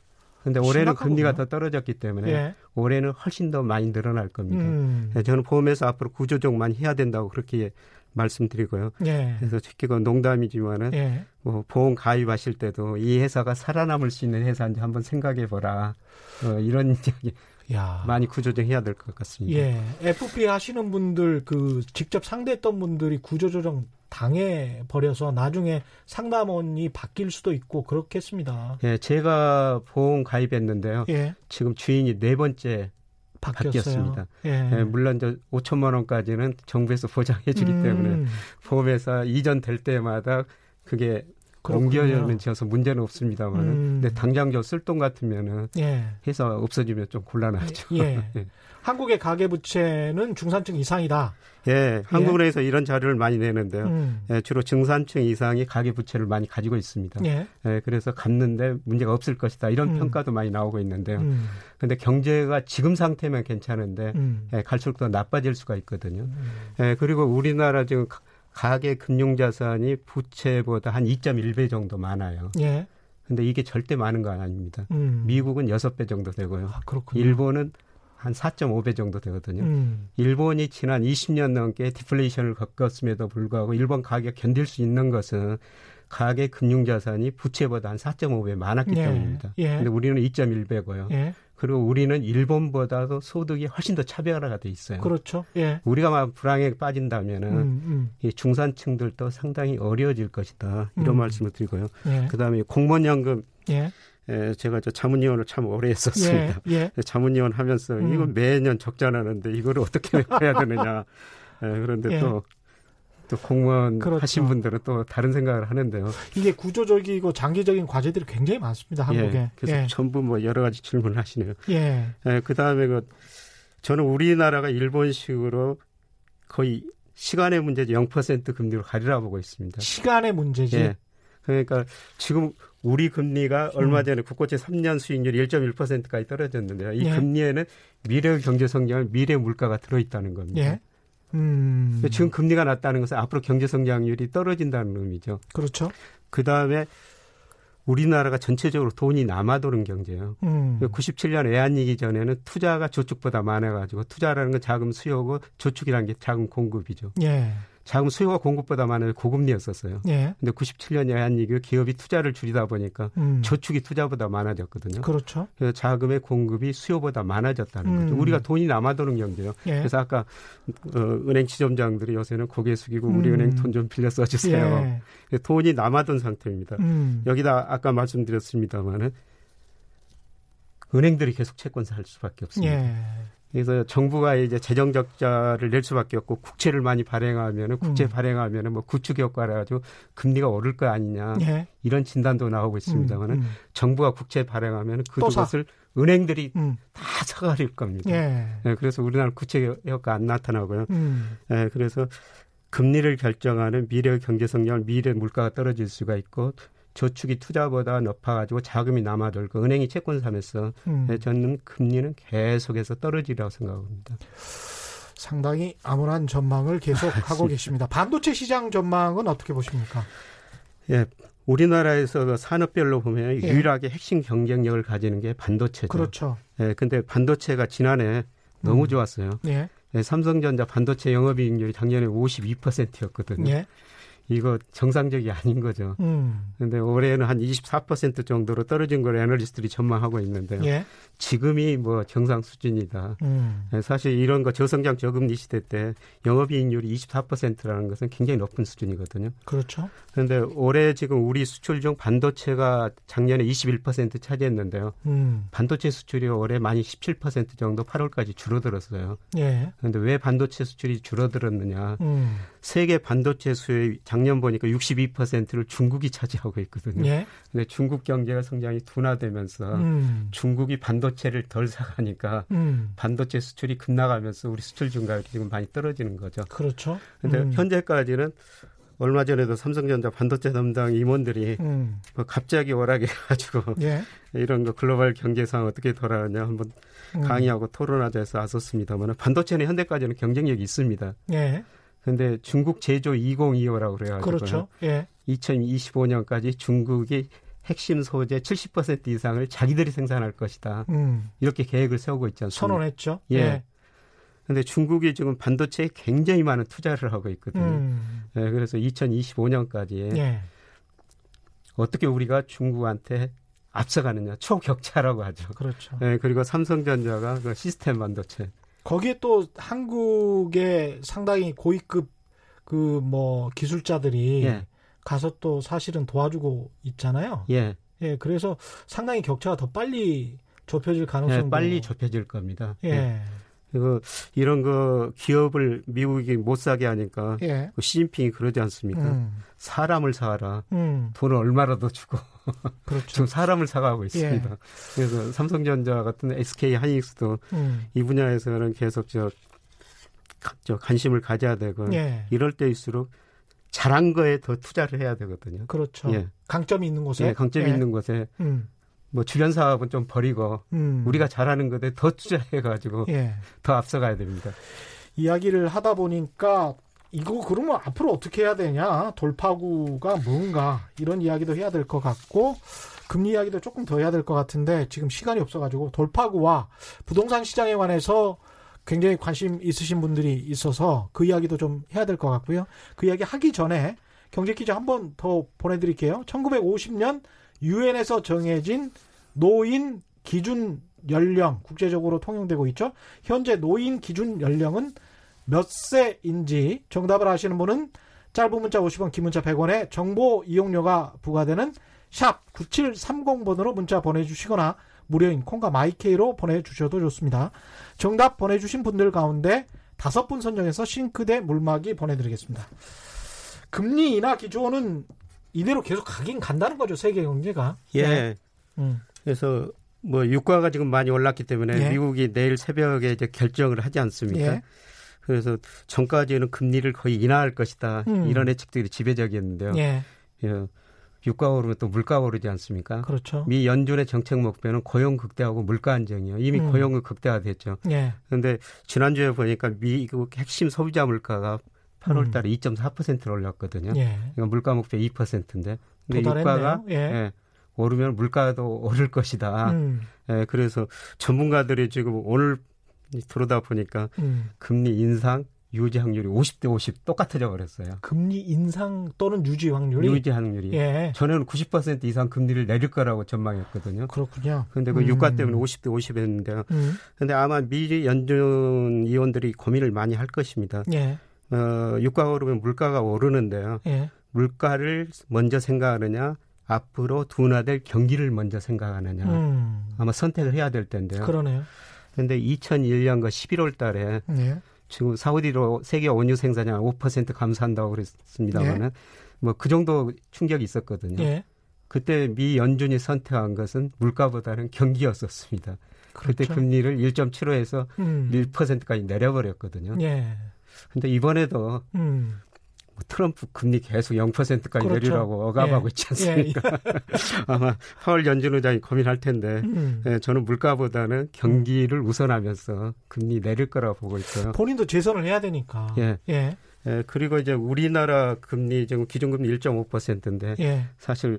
근데 올해는 금리가 더 떨어졌기 때문에 예. 올해는 훨씬 더 많이 늘어날 겁니다. 음. 예, 저는 보험에서 앞으로 구조조정 많이 해야 된다고 그렇게 말씀드리고요. 예. 그래서 특히 그 농담이지만은 예. 뭐 보험 가입하실 때도 이 회사가 살아남을 수 있는 회사인지 한번 생각해 보라. 어, 이런 이야기 야. 많이 구조조정해야 될 것 같습니다. 예. FP 하시는 분들 그 직접 상대했던 분들이 구조조정 당해 버려서 나중에 상담원이 바뀔 수도 있고 그렇겠습니다. 예, 제가 보험 가입했는데요. 예. 지금 주인이 네 번째. 바뀌었습니다. 예. 예, 물론 저 5천만 원까지는 정부에서 보장해 주기 음. 때문에 보험회사 이전 될 때마다 그게 옮겨야는 지어서 문제는 없습니다만, 음. 근데 당장 저 쓸돈 같으면은 예. 회사 없어지면 좀 곤란하죠. 예. 예. 한국의 가계 부채는 중산층 이상이다. 예, 한국은행에서 예. 이런 자료를 많이 내는데요. 음. 예, 주로 중산층 이상이 가계 부채를 많이 가지고 있습니다. 예. 예 그래서 갚는데 문제가 없을 것이다. 이런 음. 평가도 많이 나오고 있는데요. 그런데 음. 경제가 지금 상태면 괜찮은데 음. 예, 갈수록 더 나빠질 수가 있거든요. 음. 예, 그리고 우리나라 지금 가계 금융자산이 부채보다 한 2.1배 정도 많아요. 예. 근데 이게 절대 많은 건 아닙니다. 음. 미국은 6배 정도 되고요. 아, 일본은 한 4.5배 정도 되거든요. 음. 일본이 지난 20년 넘게 디플레이션을 겪었음에도 불구하고 일본 가격 견딜 수 있는 것은 가계 금융 자산이 부채보다 한 4.5배 많았기 예. 때문입니다. 예. 근데 우리는 2.1배고요. 예. 그리고 우리는 일본보다도 소득이 훨씬 더 차별화가 돼 있어요. 그렇죠. 예. 우리가 막 불황에 빠진다면은 음, 음. 이 중산층들도 상당히 어려워질 것이다. 이런 음. 말씀을 드리고요. 예. 그다음에 공무원 연금 예. 예, 제가 저 자문위원을 참 오래 했었습니다. 예, 예. 자문위원 하면서 음. 이거 매년 적자 나는데 이거를 어떻게 해야 되느냐. 예, 그런데 예. 또, 또 공무원 그렇죠. 하신 분들은 또 다른 생각을 하는데요. 이게 구조적이고 장기적인 과제들이 굉장히 많습니다, 한국에. 예, 그래서 예. 전부 뭐 여러 가지 질문을 하시네요. 예. 예, 그 다음에 그 저는 우리나라가 일본식으로 거의 시간의 문제지 0% 금리로 가리라 보고 있습니다. 시간의 문제지. 예. 그러니까 지금 우리 금리가 얼마 음. 전에 국고채 3년 수익률이 1.1%까지 떨어졌는데요. 이 예. 금리에는 미래 경제 성장, 미래 물가가 들어 있다는 겁니다. 예. 음. 지금 금리가 낮다는 것은 앞으로 경제 성장률이 떨어진다는 의미죠. 그렇죠. 그 다음에 우리나라가 전체적으로 돈이 남아도는 경제예요. 음. 97년 외환위기 전에는 투자가 저축보다 많아가지고 투자라는 건 자금 수요고 저축이라는 게 자금 공급이죠. 예. 자금 수요가 공급보다 많은 고금리였었어요. 예. 근데 97년 외환위기 기업이 투자를 줄이다 보니까 음. 저축이 투자보다 많아졌거든요. 그렇죠. 그래서 자금의 공급이 수요보다 많아졌다는 음. 거죠. 우리가 돈이 남아도는 경제요. 예. 그래서 아까 어, 은행 지점장들이 요새는 고개 숙이고 우리 음. 은행 돈 좀 빌려 써주세요. 예. 돈이 남아돈 상태입니다. 음. 여기다 아까 말씀드렸습니다만은 은행들이 계속 채권 살 수밖에 없습니다. 예. 그래서 정부가 이제 재정 적자를 낼 수밖에 없고 국채를 많이 발행하면은 국채 음. 발행하면은 뭐 구축 효과를 가지고 금리가 오를 거 아니냐 예. 이런 진단도 나오고 있습니다만은 음, 음. 정부가 국채 발행하면은 그것을 은행들이 음. 다 사가릴 겁니다. 예. 네, 그래서 우리나라 국채 효과 안 나타나고요. 음. 네, 그래서 금리를 결정하는 미래 경제 성장, 미래 물가가 떨어질 수가 있고 저축이 투자보다 높아가지고 자금이 남아들고 은행이 채권 사면서 음. 네, 저는 금리는 계속해서 떨어지리라고 생각합니다. 상당히 암울한 전망을 계속 하고 계십니다. 반도체 시장 전망은 어떻게 보십니까? 예, 우리나라에서 그 산업별로 보면 예. 유일하게 핵심 경쟁력을 가지는 게 반도체죠. 그렇죠. 예, 근데 반도체가 지난해 너무 음. 좋았어요. 예. 예, 삼성전자 반도체 영업이익률이 작년에 52%였거든요. 예. 이거 정상적이 아닌 거죠. 음. 근데 올해는 한 24% 정도로 떨어진 걸 애널리스트들이 전망하고 있는데요. 예. 지금이 뭐 정상 수준이다. 음. 네, 사실 이런 거 저성장 저금리 시대 때 영업이익률이 24%라는 것은 굉장히 높은 수준이거든요. 그렇죠. 그런데 올해 지금 우리 수출 중 반도체가 작년에 21% 차지했는데요. 음. 반도체 수출이 올해 많이 17% 정도 8월까지 줄어들었어요. 예. 그런데 왜 반도체 수출이 줄어들었느냐? 음. 세계 반도체 수요의 작년 보니까 62%를 중국이 차지하고 있거든요. 예. 근데 중국 경제가 성장이 둔화되면서 음. 중국이 반도체를 덜 사가니까 음. 반도체 수출이 급나가면서 우리 수출 증가율이 지금 많이 떨어지는 거죠. 그렇죠. 근데 음. 현재까지는 얼마 전에도 삼성전자 반도체 담당 임원들이 음. 뭐 갑자기 오락해 가지고 예. 이런 거 글로벌 경제 상황 어떻게 돌아가냐 한번 음. 강의하고 토론하자 해서 왔었습니다만 반도체는 현대까지는 경쟁력이 있습니다. 예. 근데 중국 제조 2025라고 그래가지고 그렇죠. 예. 2025년까지 중국이 핵심 소재 70% 이상을 자기들이 생산할 것이다. 음. 이렇게 계획을 세우고 있지 않습니까? 선언했죠. 예. 예. 근데 중국이 지금 반도체에 굉장히 많은 투자를 하고 있거든요. 음. 예, 그래서 2025년까지 예. 어떻게 우리가 중국한테 앞서가느냐 초격차라고 하죠. 그렇죠. 예, 그리고 삼성전자가 그 시스템 반도체 거기에 또 한국의 상당히 고위급 그 뭐 기술자들이 예. 가서 또 사실은 도와주고 있잖아요. 예. 예, 그래서 상당히 격차가 더 빨리 좁혀질 가능성이 예, 빨리 좁혀질 겁니다. 예. 예. 그리고 이런 거 기업을 미국이 못 사게 하니까 예. 그 시진핑이 그러지 않습니까? 음. 사람을 사라. 음. 돈을 얼마라도 주고 그렇죠. 지금 사람을 사가고 있습니다. 예. 그래서 삼성전자 같은 SK 하이닉스도 음. 이 분야에서는 계속 저, 저 관심을 가져야 되고 예. 이럴 때일수록 잘한 거에 더 투자를 해야 되거든요. 그렇죠. 예. 강점이 있는 곳에. 예, 강점이 예. 있는 곳에. 음. 뭐 주변 사업은 좀 버리고 음. 우리가 잘하는 것에 더 투자해 가지고 예. 더 앞서가야 됩니다. 이야기를 하다 보니까 이거 그러면 앞으로 어떻게 해야 되냐 돌파구가 뭔가 이런 이야기도 해야 될 것 같고 금리 이야기도 조금 더 해야 될 것 같은데 지금 시간이 없어가지고 돌파구와 부동산 시장에 관해서 굉장히 관심 있으신 분들이 있어서 그 이야기도 좀 해야 될 것 같고요. 그 이야기 하기 전에 경제 퀴즈 한 번 더 보내드릴게요. 1950년 유엔에서 정해진 노인 기준 연령 국제적으로 통용되고 있죠. 현재 노인 기준 연령은 몇 세인지 정답을 아시는 분은 짧은 문자 50원, 긴 문자 100원에 정보 이용료가 부과되는 샵 9730번으로 문자 보내주시거나 무료인 콩과 my K로 보내주셔도 좋습니다. 정답 보내주신 분들 가운데 다섯 분 선정해서 싱크대 물막이 보내드리겠습니다. 금리 인하 기조는 이대로 계속 가긴 간다는 거죠 세계 경제가. 예. 네. 음. 그래서 뭐 유가가 지금 많이 올랐기 때문에 예. 미국이 내일 새벽에 이제 결정을 하지 않습니까? 예. 그래서 전까지는 금리를 거의 인하할 것이다. 음. 이런 예측들이 지배적이었는데요. 예. 예. 유가가 오르면 또 물가가 오르지 않습니까? 그렇죠. 미 연준의 정책 목표는 고용 극대화하고 물가 안정이요. 이미 음. 고용은 극대화됐죠. 예. 그런데 지난주에 보니까 미국 핵심 소비자 물가가 8월 음. 달에 음. 2.4%를 올렸거든요. 예. 그러니까 물가 목표 2%인데 근데 유가가 예. 예. 오르면 물가도 오를 것이다. 음. 예, 그래서 전문가들이 지금 오늘 들어다 보니까 음. 금리 인상 유지 확률이 50대 50 똑같아져 버렸어요. 금리 인상 또는 유지 확률이 유지 확률이 예. 전에는 90% 이상 금리를 내릴 거라고 전망했거든요. 그렇군요. 그런데 그 음. 유가 때문에 50대 50 했는데요. 음. 근데 아마 미 연준 위원들이 고민을 많이 할 것입니다. 예. 어, 유가가 오르면 물가가 오르는데요. 예. 물가를 먼저 생각하느냐 앞으로 둔화될 경기를 먼저 생각하느냐 음. 아마 선택을 해야 될 텐데요. 그러네요. 그런데 2001년과 11월 달에 예. 지금 사우디로 세계 원유 생산량 5% 감소한다고 그랬습니다만은 예. 뭐그 정도 충격이 있었거든요. 예. 그때 미 연준이 선택한 것은 물가보다는 경기였었습니다. 그렇죠. 그때 금리를 1.75에서 음. 1%까지 내려버렸거든요. 예. 근데 이번에도 음. 뭐 트럼프 금리 계속 0%까지 그렇죠. 내리라고 억압하고 예. 있지 않습니까? 예. 아마 파월 연준 의장이 고민할 텐데 음. 예, 저는 물가보다는 경기를 우선하면서 금리 내릴 거라고 보고 있어요. 본인도 재선을 해야 되니까. 예. 예. 예 그리고 이제 우리나라 금리 지금 기준금리 1.5%인데 예. 사실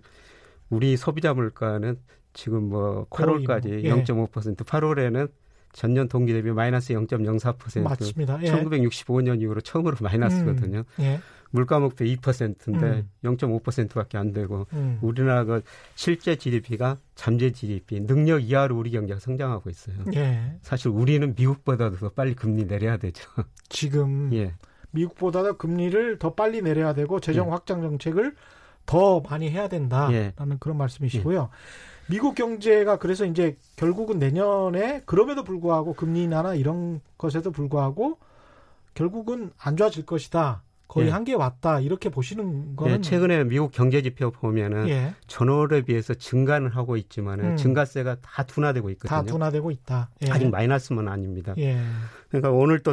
우리 소비자 물가는 지금 뭐 8월까지 예. 0.5% 8월에는 전년 동기 대비 마이너스 0.04%. 맞습니다. 예. 1965년 이후로 처음으로 마이너스거든요. 음. 예. 물가 목표 2%인데 음. 0.5%밖에 안 되고 음. 우리나라가 실제 GDP가 잠재 GDP 능력 이하로 우리 경제가 성장하고 있어요. 예. 사실 우리는 미국보다도 더 빨리 금리 내려야 되죠. 지금 예. 미국보다도 금리를 더 빨리 내려야 되고 재정 예. 확장 정책을 더 많이 해야 된다라는 예. 그런 말씀이시고요. 예. 미국 경제가 그래서 이제 결국은 내년에 그럼에도 불구하고 금리 인하나 이런 것에도 불구하고 결국은 안 좋아질 것이다. 거의 예. 한계 왔다 이렇게 보시는 거는 예, 최근에 미국 경제 지표 보면은 예. 전월에 비해서 증가는 하고 있지만은 음. 증가세가 다 둔화되고 있거든요. 다 둔화되고 있다. 예. 아직 마이너스는 아닙니다. 예. 그러니까 오늘 또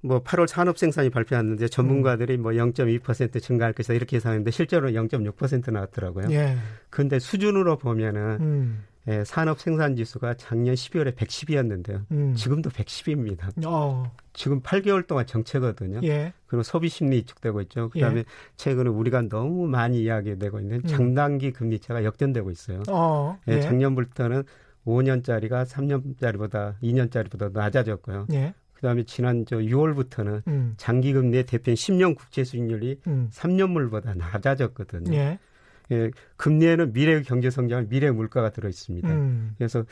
뭐 8월 산업 생산이 발표했는데 전문가들이 음. 뭐0.2% 증가할 것이다 이렇게 예상했는데 실제로 0.6% 나왔더라고요. 예. 근데 수준으로 보면은 음. 예, 산업 생산 지수가 작년 12월에 110이었는데요. 음. 지금도 110입니다. 어. 지금 8개월 동안 정체거든요. 예. 그리고 소비 심리 위축되고 있죠. 그다음에 예. 최근에 우리가 너무 많이 이야기되고 있는 음. 장단기 금리차가 역전되고 있어요. 어. 예, 예. 작년부터는 5년짜리가 3년짜리보다 2년짜리보다 낮아졌고요. 예. 그다음에 지난 저 6월부터는 음. 장기 금리의 대표인 10년 국채 수익률이 음. 3년물보다 낮아졌거든요. 예. 예, 금리에는 미래 경제 성장, 미래 물가가 들어 있습니다. 음. 그래서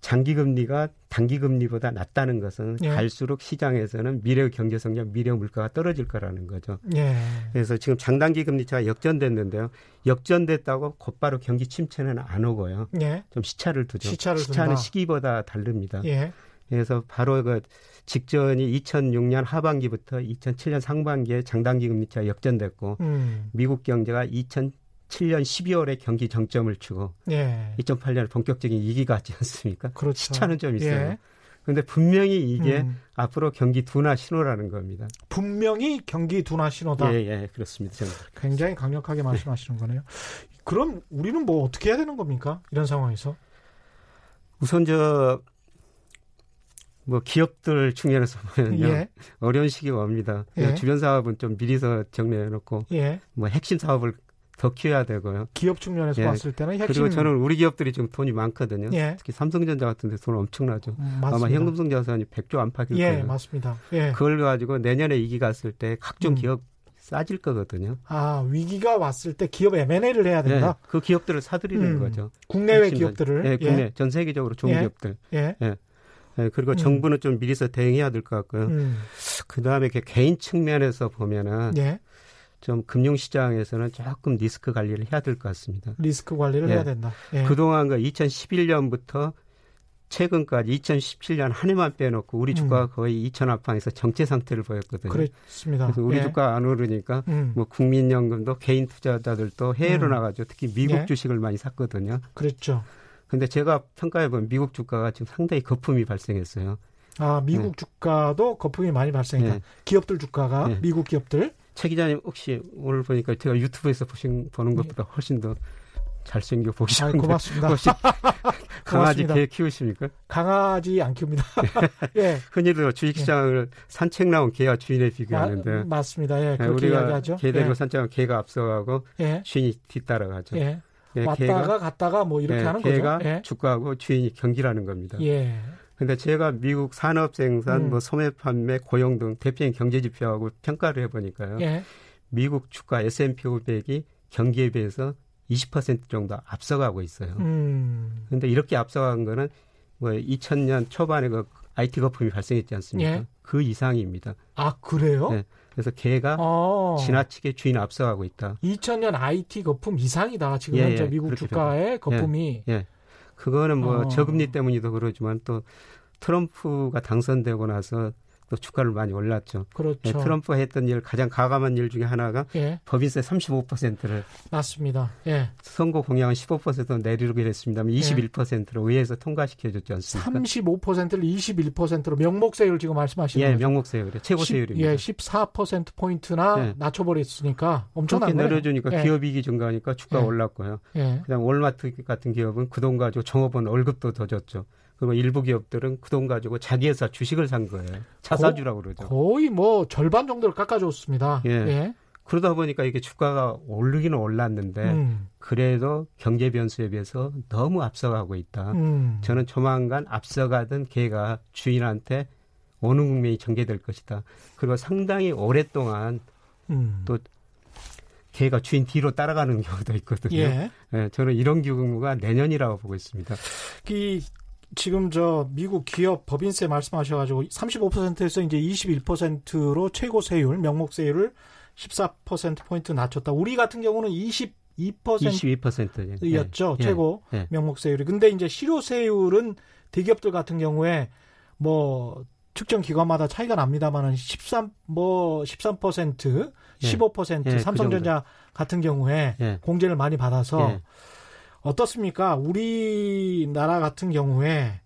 장기 금리가 단기 금리보다 낮다는 것은 예. 갈수록 시장에서는 미래 경제 성장, 미래 물가가 떨어질 거라는 거죠. 예. 그래서 지금 장단기 금리차가 역전됐는데요. 역전됐다고 곧바로 경기 침체는 안 오고요. 예. 좀 시차를 두죠. 시차를 시차는 둔다. 시기보다 다릅니다. 예. 그래서 바로 그 직전이 2006년 하반기부터 2007년 상반기에 장단기 금리차 역전됐고 음. 미국 경제가 2000 7년 12월에 경기 정점을 치고 예. 2008년 본격적인 위기가 왔지 않습니까? 그렇죠. 시차는 좀 있어요. 예. 그런데 분명히 이게 음. 앞으로 경기 둔화 신호라는 겁니다. 분명히 경기 둔화 신호다. 예, 예, 그렇습니다. 굉장히 강력하게 말씀하시는 네. 거네요. 그럼 우리는 뭐 어떻게 해야 되는 겁니까? 이런 상황에서? 우선 저, 뭐 기업들 측면에서 보면요. 예. 어려운 시기가 옵니다. 예. 주변 사업은 좀 미리서 정리해 놓고 예. 뭐 핵심 사업을 더 키워야 되고요. 기업 측면에서 예. 봤을 때는 핵심... 그리고 저는 우리 기업들이 지금 돈이 많거든요. 예. 특히 삼성전자 같은 데 돈 엄청나죠. 음, 아마 현금성 자산이 100조 안팎일 예, 거예요. 맞습니다. 예. 그걸 가지고 내년에 위기 갔을 때 각종 음. 기업 싸질 거거든요. 아 위기가 왔을 때 기업 M&A를 해야 된다. 예, 그 기업들을 사들이는 음. 거죠. 국내외 기업들을. 예, 국내 예. 전 세계적으로 좋은 예. 기업들. 예. 예. 예, 그리고 음. 정부는 좀 미리서 대응해야 될 것 같고요. 음. 그 다음에 개인 측면에서 보면은 예. 좀 금융시장에서는 조금 리스크 관리를 해야 될 것 같습니다. 리스크 관리를 예. 해야 된다. 예. 그동안 그 2011년부터 최근까지 2017년 한 해만 빼놓고 우리 주가가 음. 거의 2천 앞방에서 정체 상태를 보였거든요. 그렇습니다. 그래서 우리 예. 주가 안 오르니까 음. 뭐 국민연금도 개인 투자자들도 해외로 음. 나가죠. 특히 미국 예. 주식을 많이 샀거든요. 그랬죠. 근데 제가 평가해 보면 미국 주가가 지금 상당히 거품이 발생했어요. 아 미국 네. 주가도 거품이 많이 발생했다. 네. 기업들 주가가 네. 미국 기업들. 최 기자님 혹시 오늘 보니까 제가 유튜브에서 보신 보는 것보다 훨씬 더 잘생겨 보시는 아, 고맙습니다. 강아지 개 키우십니까? 강아지 안 키웁니다. 예. 흔히도 주식시장을 예. 산책 나온 개와 주인에 비교하는데 아, 맞습니다. 예, 그렇게 우리가 이야기하죠. 개 데리고 예. 산책하면 개가 앞서가고 예. 주인이 뒤따라가죠. 예. 예, 왔다가 개가, 갔다가 뭐 이렇게 예, 하는 거죠. 개가 예. 주가하고 주인이 경기라는 겁니다. 예. 근데 제가 미국 산업 생산, 음. 뭐 소매 판매, 고용 등 대표적인 경제 지표하고 평가를 해보니까요. 예. 미국 주가 S&P 500이 경기에 비해서 20% 정도 앞서가고 있어요. 음. 근데 이렇게 앞서간 거는 뭐 2000년 초반에 그 IT 거품이 발생했지 않습니까? 예. 그 이상입니다. 아, 그래요? 네. 그래서 개가 아. 지나치게 주인 앞서가고 있다. 2000년 IT 거품 이상이다. 지금 예, 현재 예, 미국 주가의 거품이. 예, 예. 그거는 뭐 어. 저금리 때문이도 그러지만 또 트럼프가 당선되고 나서 또 주가를 많이 올랐죠. 그렇죠. 예, 트럼프가 했던 일 가장 가감한 일 중에 하나가 예. 법인세 35%를 맞습니다. 예. 선거 공약은 15% 내리기로 했습니다만 21%로 의회에서 통과시켜 줬지 않습니까? 35%를 21%로 명목세율 지금 말씀하시는 예, 명목세율이 최고 세율입니다. 예, 14% 포인트나 예. 낮춰 버렸으니까 엄청난 게 내려주니까 예. 기업 이익이 증가하니까 주가 가 예. 올랐고요. 예. 그다음 월마트 같은 기업은 그돈 가지고 종업원 월급도 더 줬죠. 그리고 일부 기업들은 그 돈 가지고 자기 회사 주식을 산 거예요. 차사주라고 그러죠. 거의 뭐 절반 정도를 깎아줬습니다. 예. 예. 그러다 보니까 이게 주가가 오르기는 올랐는데 음. 그래도 경제 변수에 비해서 너무 앞서가고 있다. 음. 저는 조만간 앞서가던 개가 주인한테 어느 국면이 전개될 것이다. 그리고 상당히 오랫동안 음. 또 개가 주인 뒤로 따라가는 경우도 있거든요. 예. 예 저는 이런 경우가 내년이라고 보고 있습니다. 이 지금 저 미국 기업 법인세 말씀하셔가지고 35%에서 이제 21%로 최고 세율 명목 세율을 14% 포인트 낮췄다. 우리 같은 경우는 22% 22%였죠 예. 최고 예. 명목 세율이. 근데 이제 실효 세율은 대기업들 같은 경우에 뭐 측정 기관마다 차이가 납니다만은 13 뭐 13% 15% 예. 예, 그 삼성전자 그 같은 경우에 예. 공제를 많이 받아서 예. 어떻습니까? 우리나라 같은 경우에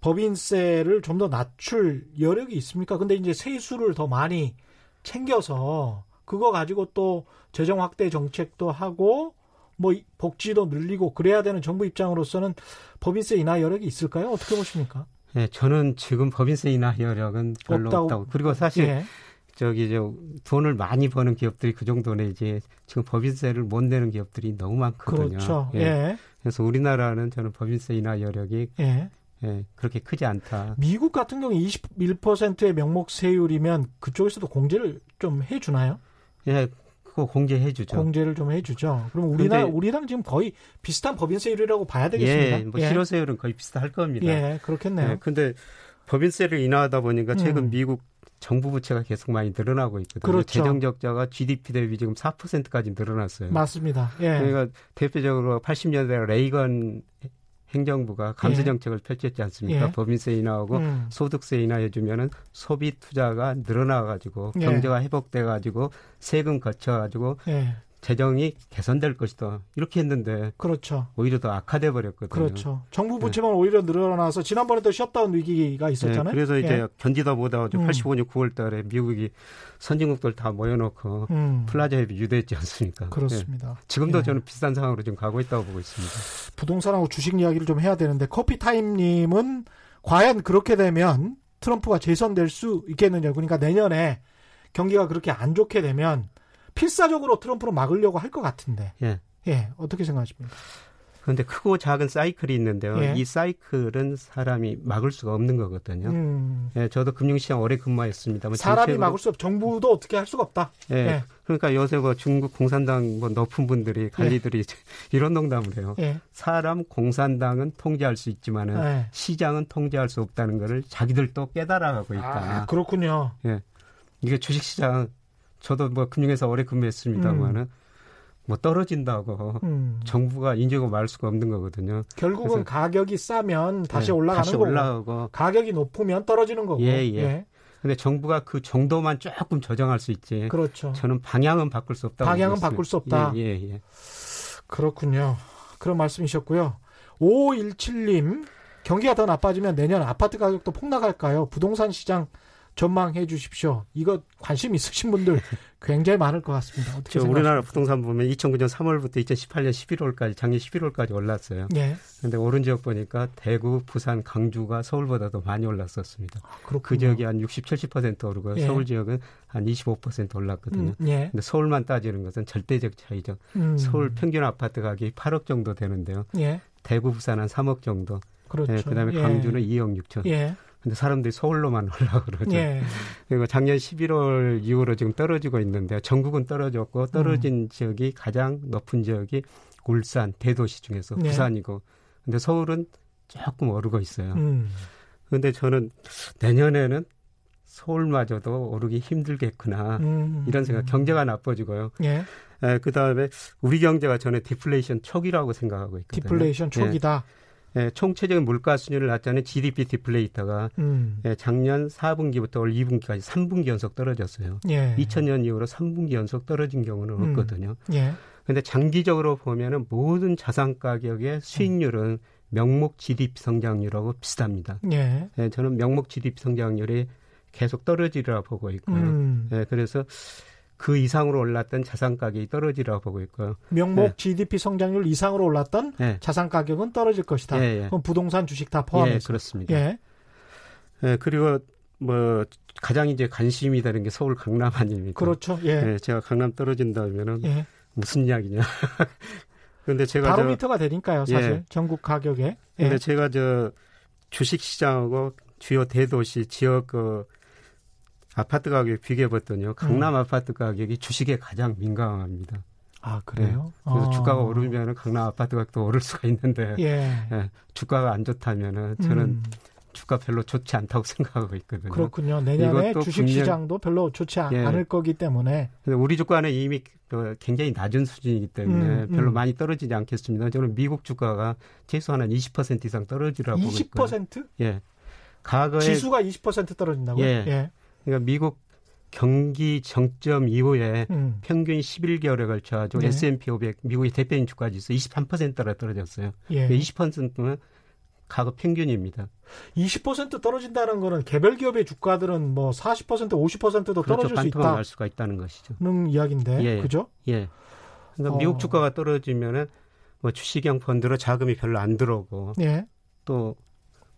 법인세를 좀 더 낮출 여력이 있습니까? 근데 이제 세수를 더 많이 챙겨서 그거 가지고 또 재정 확대 정책도 하고 뭐 복지도 늘리고 그래야 되는 정부 입장으로서는 법인세 인하 여력이 있을까요? 어떻게 보십니까? 네, 저는 지금 법인세 인하 여력은 별로 없다고. 없다고. 그리고 사실 예. 저기 저 돈을 많이 버는 기업들이 그 정도 내지 지금 법인세를 못 내는 기업들이 너무 많거든요. 그렇죠. 예. 예. 그래서 우리나라는 저는 법인세 인하 여력이 예. 예, 그렇게 크지 않다. 미국 같은 경우 21%의 명목 세율이면 그쪽에서도 공제를 좀 해주나요? 예, 그거 공제해 주죠. 공제를 좀 해 주죠. 그럼 우리나라 우리랑 지금 거의 비슷한 법인세율이라고 봐야 되겠습니다. 예, 뭐 예. 실효세율은 거의 비슷할 겁니다. 예, 그렇겠네요. 예, 근데 법인세를 인하하다 보니까 최근 음. 미국 정부 부채가 계속 많이 늘어나고 있거든요. 그렇죠. 재정 적자가 GDP 대비 지금 4%까지 늘어났어요. 맞습니다. 예. 그러니까 대표적으로 80년대 레이건 행정부가 감세 예. 정책을 예. 펼쳤지 않습니까? 예. 법인세 인하하고 음. 소득세 인하해 주면은 소비 투자가 늘어나 가지고 예. 경제가 회복돼 가지고 세금 걷혀 가지고 예. 재정이 개선될 것이다. 이렇게 했는데 그렇죠. 오히려 더 악화돼 버렸거든요. 그렇죠. 정부 부채만 네. 오히려 늘어나서 지난번에 도 셧다운 위기가 있었잖아요. 네, 그래서 이제 예. 견디다 보다 음. 85년 9월 달에 미국이 선진국들 다 모여놓고 음. 플라자 합의 유도했지 않습니까? 그렇습니다. 네. 지금도 예. 저는 비슷한 상황으로 지금 가고 있다고 보고 있습니다. 부동산하고 주식 이야기를 좀 해야 되는데 커피타임님은 과연 그렇게 되면 트럼프가 재선될 수 있겠느냐. 그러니까 내년에 경기가 그렇게 안 좋게 되면 필사적으로 트럼프를 막으려고 할 것 같은데. 예. 예. 어떻게 생각하십니까? 그런데 크고 작은 사이클이 있는데요. 예. 이 사이클은 사람이 막을 수가 없는 거거든요. 음. 예, 저도 금융시장 오래 근무했습니다. 사람이 막을 수 없, 정부도 어떻게 할 수가 없다. 예. 예. 그러니까 요새 뭐 중국 공산당 뭐 높은 분들이 관리들이 예. 이런 농담을 해요. 예. 사람 공산당은 통제할 수 있지만은 예. 시장은 통제할 수 없다는 거를 자기들도 깨달아가고 있다. 아, 그렇군요. 예. 이게 주식시장 저도 뭐 금융회사 오래 근무했습니다만은 음. 뭐 떨어진다고 음. 정부가 인정하고 말 수가 없는 거거든요. 결국은 가격이 싸면 다시 네, 올라가는 다시 거고 올라가고 가격이 높으면 떨어지는 거고. 예, 예. 예. 근데 정부가 그 정도만 조금 조정할 수 있지. 그렇죠. 저는 방향은 바꿀 수 없다. 방향은 바꿀 수 없다. 예, 예, 예. 그렇군요. 그런 말씀이셨고요. 5517님 경기가 더 나빠지면 내년 아파트 가격도 폭락할까요? 부동산 시장 전망해 주십시오. 이거 관심 있으신 분들 굉장히 많을 것 같습니다. 어떻게 저 우리나라 부동산 보면 2009년 3월부터 2018년 11월까지 작년 11월까지 올랐어요. 예. 근데 오른 지역 보니까 대구, 부산, 강주가 서울보다 도 많이 올랐었습니다. 아, 그 지역이 한 60, 70% 오르고 예. 서울 지역은 한 25% 올랐거든요. 음, 예. 근데 서울만 따지는 것은 절대적 차이죠. 음. 서울 평균 아파트 가격이 8억 정도 되는데요. 예. 대구, 부산 한 3억 정도. 그렇죠. 예, 그다음에 예. 강주는 2억 6천. 예. 근데 사람들이 서울로만 올라 그러죠. 예. 그리고 작년 11월 이후로 지금 떨어지고 있는데 전국은 떨어졌고 떨어진 음. 지역이 가장 높은 지역이 울산 대도시 중에서 네. 부산이고 근데 서울은 조금 오르고 있어요. 음. 근데 저는 내년에는 서울마저도 오르기 힘들겠구나 음. 이런 생각. 경제가 나빠지고요. 예. 에, 그다음에 우리 경제가 저는 디플레이션 초기라고 생각하고 있거든요. 디플레이션 초기다. 예. 예, 총체적인 물가 수준을 나타내는 GDP 디플레이터가 음. 예, 작년 4분기부터 올 2분기까지 3분기 연속 떨어졌어요. 예. 2000년 이후로 3분기 연속 떨어진 경우는 음. 없거든요. 예. 근데 장기적으로 보면은 모든 자산 가격의 수익률은 명목 GDP 성장률하고 비슷합니다. 예. 예 저는 명목 GDP 성장률이 계속 떨어지리라 보고 있고요. 음. 예, 그래서 그 이상으로 올랐던 자산 가격이 떨어지라고 보고 있고요. 명목 네. GDP 성장률 이상으로 올랐던 네. 자산 가격은 떨어질 것이다. 예, 예. 그럼 부동산 주식 다 포함해서. 예, 그렇습니다. 예. 예. 그리고 뭐 가장 이제 관심이 되는 게 서울 강남 아닙니까? 그렇죠. 예. 예 제가 강남 떨어진다면은 예. 무슨 이야기냐. 근데 제가 바로미터가 되니까요, 사실 예. 전국 가격에. 근데 제가 저 주식 시장하고 주요 대도시 지역 그 아파트 가격 비교해 봤더니요. 강남 음. 아파트 가격이 주식에 가장 민감합니다. 아 그래요? 네. 그래서 아. 주가가 오르면은 강남 아파트 가격도 오를 수가 있는데 예. 네. 주가가 안 좋다면은 저는 음. 주가 별로 좋지 않다고 생각하고 있거든요. 그렇군요. 내년에 주식 시장도 별로 좋지 예. 않을 거기 때문에. 우리 주가는 이미 그 굉장히 낮은 수준이기 때문에 음, 음. 별로 많이 떨어지지 않겠습니다. 저는 미국 주가가 최소한 한 20% 이상 떨어지라고 보고 있고요. 20%? 예. 과거에 지수가 20% 떨어진다고요? 예. 예. 그러니까 미국 경기 정점 이후에 음. 평균 11개월에 걸쳐 가지고 네. S&P 500 미국의 대표인 주가 지수 23%라 떨어졌어요. 예. 20%는 그러니까 과거 평균입니다. 20% 떨어진다는 거는 개별 기업의 주가들은 뭐 40% 50%도 그렇죠. 떨어질 수 있다. 날 수가 있다는 것이죠. 는 이야기인데. 예. 그죠? 예. 그러니까 어. 미국 주가가 떨어지면은 뭐 주식형 펀드로 자금이 별로 안 들어오고 예. 또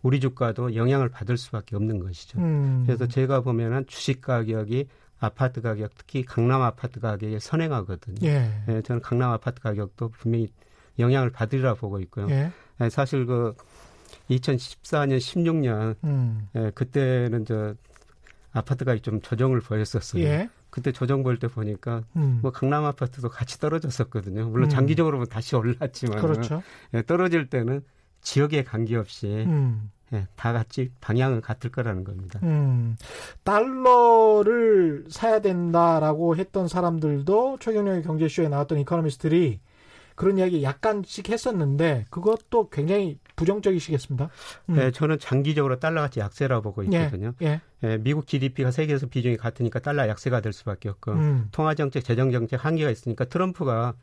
우리 주가도 영향을 받을 수밖에 없는 것이죠. 음. 그래서 제가 보면은 주식 가격이 아파트 가격 특히 강남 아파트 가격에 선행하거든요. 예. 예 저는 강남 아파트 가격도 분명히 영향을 받으리라 보고 있고요. 예. 예, 사실 그 2014년 16년 음. 예, 그때는 저 아파트 가격이 좀 조정을 보였었어요. 예. 그때 조정 볼 때 보니까 음. 뭐 강남 아파트도 같이 떨어졌었거든요. 물론 음. 장기적으로 보면 다시 올랐지만 그렇죠. 예, 떨어질 때는 지역에 관계없이 음. 예, 다 같이 방향은 같을 거라는 겁니다. 음, 달러를 사야 된다라고 했던 사람들도 최경영의 경제쇼에 나왔던 이코노미스트들이 그런 이야기 약간씩 했었는데 그것도 굉장히 부정적이시겠습니다. 음. 네, 저는 장기적으로 달러 가치 약세라고 보고 예, 있거든요. 예, 예. 미국 GDP가 세계에서 비중이 같으니까 달러 약세가 될 수밖에 없고 음. 통화 정책, 재정 정책 한계가 있으니까 트럼프가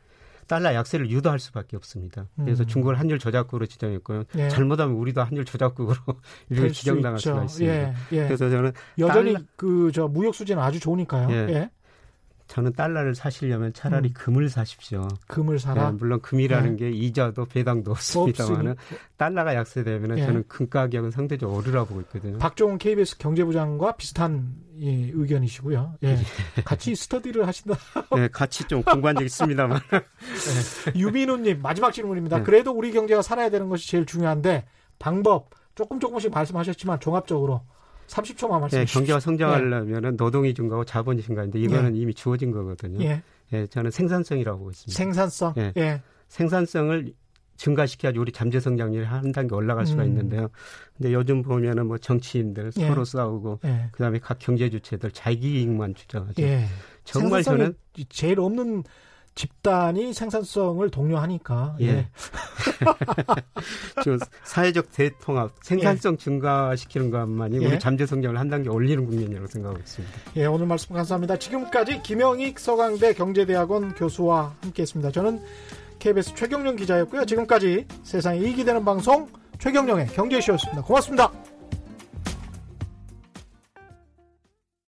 달러 약세를 유도할 수밖에 없습니다. 그래서 음. 중국을 한율 조작국으로 지정했고요. 예. 잘못하면 우리도 한율 조작국으로 이렇게 지정당할 수 수가 있습니다. 예. 예. 그래서 저는 여전히 그 저 무역 수지는 아주 좋으니까요. 예. 예. 저는 달러를 사시려면 차라리 음. 금을 사십시오. 금을 사라. 예, 물론 금이라는 네. 게 이자도 배당도 없습니다만은 달러가 약세되면 예. 저는 금 가격은 상대적으로 오르라고 보고 있거든요. 박종훈 KBS 경제부장과 비슷한 예, 의견이시고요. 예. 예. 같이 스터디를 하신다. 네, 같이 좀 공부한 적 있습니다만. 네. 유민우님 마지막 질문입니다. 네. 그래도 우리 경제가 살아야 되는 것이 제일 중요한데 방법 조금 조금씩 말씀하셨지만 종합적으로 30초만 말씀해 네, 경제가 성장하려면 은 노동이 증가하고 자본이 증가인데 이거는 예. 이미 주어진 거거든요. 예. 예. 저는 생산성이라고 보고 있습니다. 생산성. 예. 예. 생산성을 증가시켜야지 우리 잠재 성장률이 한 단계 올라갈 수가 음. 있는데요. 근데 요즘 보면은 뭐 정치인들 예. 서로 싸우고 예. 그다음에 각 경제 주체들 자기 이익만 주장하죠. 예. 정말 저는 제일 없는 집단이 생산성을 독려하니까. 예. 예. 사회적 대통합, 생산성 예. 증가시키는 것만이 예. 우리 잠재 성장을 한 단계 올리는 국면이라고 생각하고 있습니다. 예, 오늘 말씀 감사합니다. 지금까지 김영익 서강대 경제대학원 교수와 함께했습니다. 저는 KBS 최경련 기자였고요. 지금까지 세상에 이익이 되는 방송 최경령의 경제쇼였습니다. 고맙습니다.